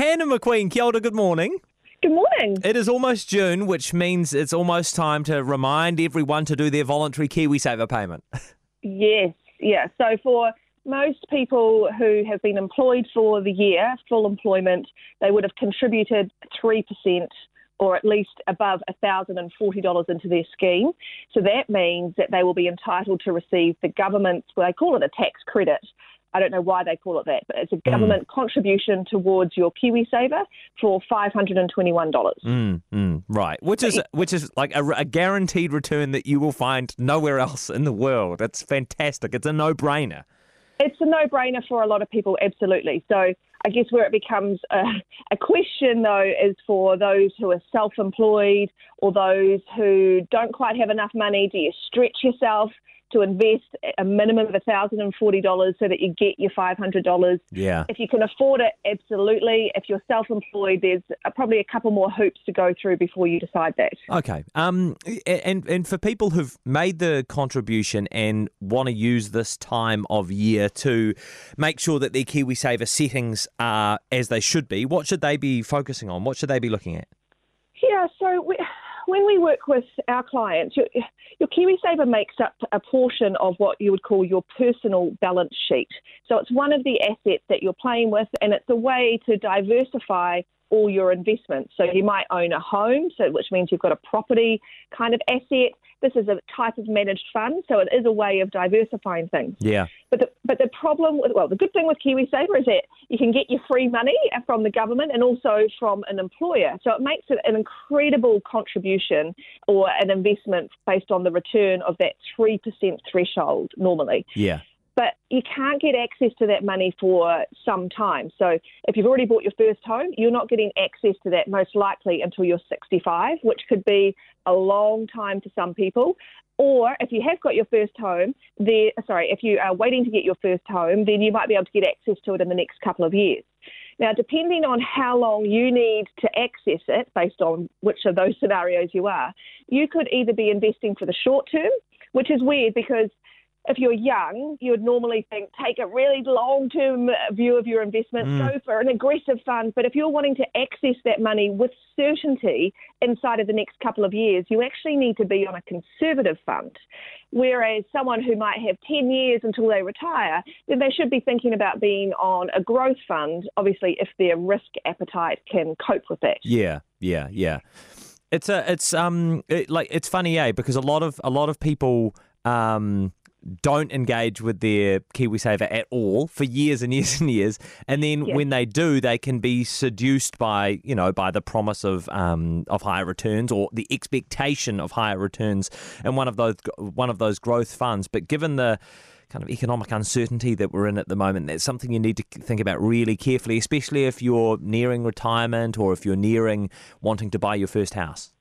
Hannah McQueen, kia ora, good morning. Good morning. It is almost June, which means it's almost time to remind everyone to do their voluntary KiwiSaver payment. Yes, yeah. So for most people who have been employed for the year, full employment, they would have contributed 3% or at least above $1,040 into their scheme. So that means that they will be entitled to receive the government's, well, they call it a tax credit. I don't know why they call it that, but it's a government contribution towards your KiwiSaver for $521. Mm, mm, right, which is which is like a, a guaranteed return that you will find nowhere else in the world. It's fantastic. It's a no-brainer. It's a no brainer for a lot of people, absolutely. So I guess where it becomes a, a question, though, is for those who are self employed or those who don't quite have enough money. Do you stretch yourself? To invest a minimum of $1,040 so that you get your $500. Yeah. If you can afford it, absolutely. If you're self employed, there's probably a couple more hoops to go through before you decide that. Okay. Um. And and for people who've made the contribution and want to use this time of year to make sure that their KiwiSaver settings are as they should be, what should they be focusing on? What should they be looking at? Yeah, so we, when we work with our clients, your, your KiwiSaver makes up a portion of what you would call your personal balance sheet. So it's one of the assets that you're playing with, and it's a way to diversify all your investments. So you might own a home, so which means you've got a property kind of asset. This is a type of managed fund, so it is a way of diversifying things. Yeah. But the, but the problem with, well, the good thing with KiwiSaver is that you can get your free money from the government and also from an employer. So it makes it an incredible contribution or an investment based on the return of that 3% threshold normally. Yeah. But you can't get access to that money for some time. So if you've already bought your first home, you're not getting access to that most likely until you're 65, which could be a long time for some people. Or if you have got your first home, there, sorry, if you are waiting to get your first home, then you might be able to get access to it in the next couple of years. Now, depending on how long you need to access it, based on which of those scenarios you are, you could either be investing for the short term, which is weird because if you're young, you would normally think take a really long term view of your investment, go for an aggressive fund. But if you're wanting to access that money with certainty inside of the next couple of years, you actually need to be on a conservative fund. Whereas someone who might have 10 years until they retire, then they should be thinking about being on a growth fund, obviously, if their risk appetite can cope with that. Yeah, yeah, yeah. It's a, it's um, it, like it's funny, eh? Because a lot of a lot of people um don't engage with their KiwiSaver at all for years and years and years, and then when they do, they can be seduced by you know by the promise of um of higher returns or the expectation of higher returns in one of those one of those growth funds. But given the kind of economic uncertainty that we're in at the moment, that's something you need to think about really carefully, especially if you're nearing retirement or if you're nearing wanting to buy your first house.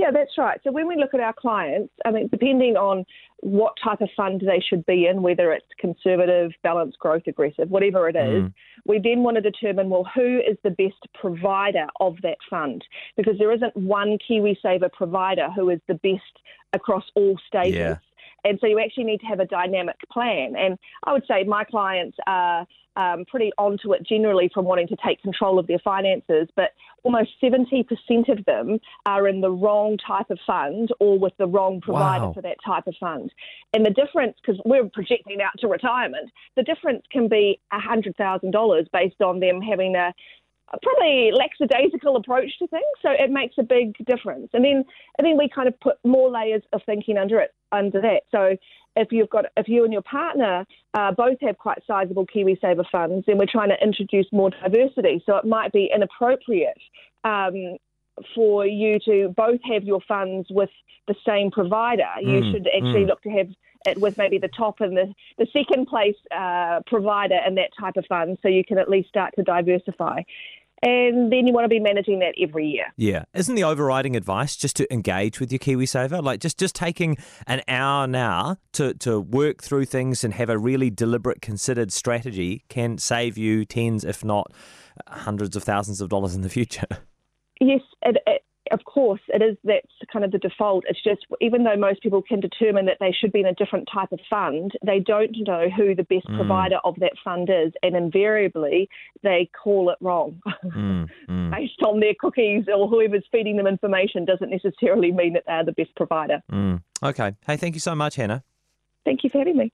Yeah, that's right. So when we look at our clients, I mean, depending on what type of fund they should be in, whether it's conservative, balanced, growth, aggressive, whatever it is, mm. we then want to determine, well, who is the best provider of that fund? Because there isn't one KiwiSaver provider who is the best across all stages. Yeah. And so you actually need to have a dynamic plan. And I would say my clients are um, pretty onto it generally from wanting to take control of their finances, but almost 70% of them are in the wrong type of fund or with the wrong provider Wow. for that type of fund. And the difference, because we're projecting out to retirement, the difference can be $100,000 based on them having a a probably lackadaisical approach to things, so it makes a big difference. And then, and then we kind of put more layers of thinking under it, under that. So, if you've got, if you and your partner uh, both have quite sizable KiwiSaver funds, then we're trying to introduce more diversity. So it might be inappropriate um, for you to both have your funds with the same provider. You Mm, should actually mm. look to have it with maybe the top and the, the second place uh, provider in that type of fund so you can at least start to diversify. And then you want to be managing that every year. Yeah. Isn't the overriding advice just to engage with your KiwiSaver? Like just, just taking an hour now to, to work through things and have a really deliberate, considered strategy can save you tens, if not hundreds of thousands of dollars in the future. Yes, it, it, of course, it is that's kind of the default. It's just even though most people can determine that they should be in a different type of fund, they don't know who the best mm. provider of that fund is, and invariably they call it wrong. Mm. Mm. Based on their cookies or whoever's feeding them information doesn't necessarily mean that they're the best provider. Mm. Okay. Hey, thank you so much, Hannah. Thank you for having me.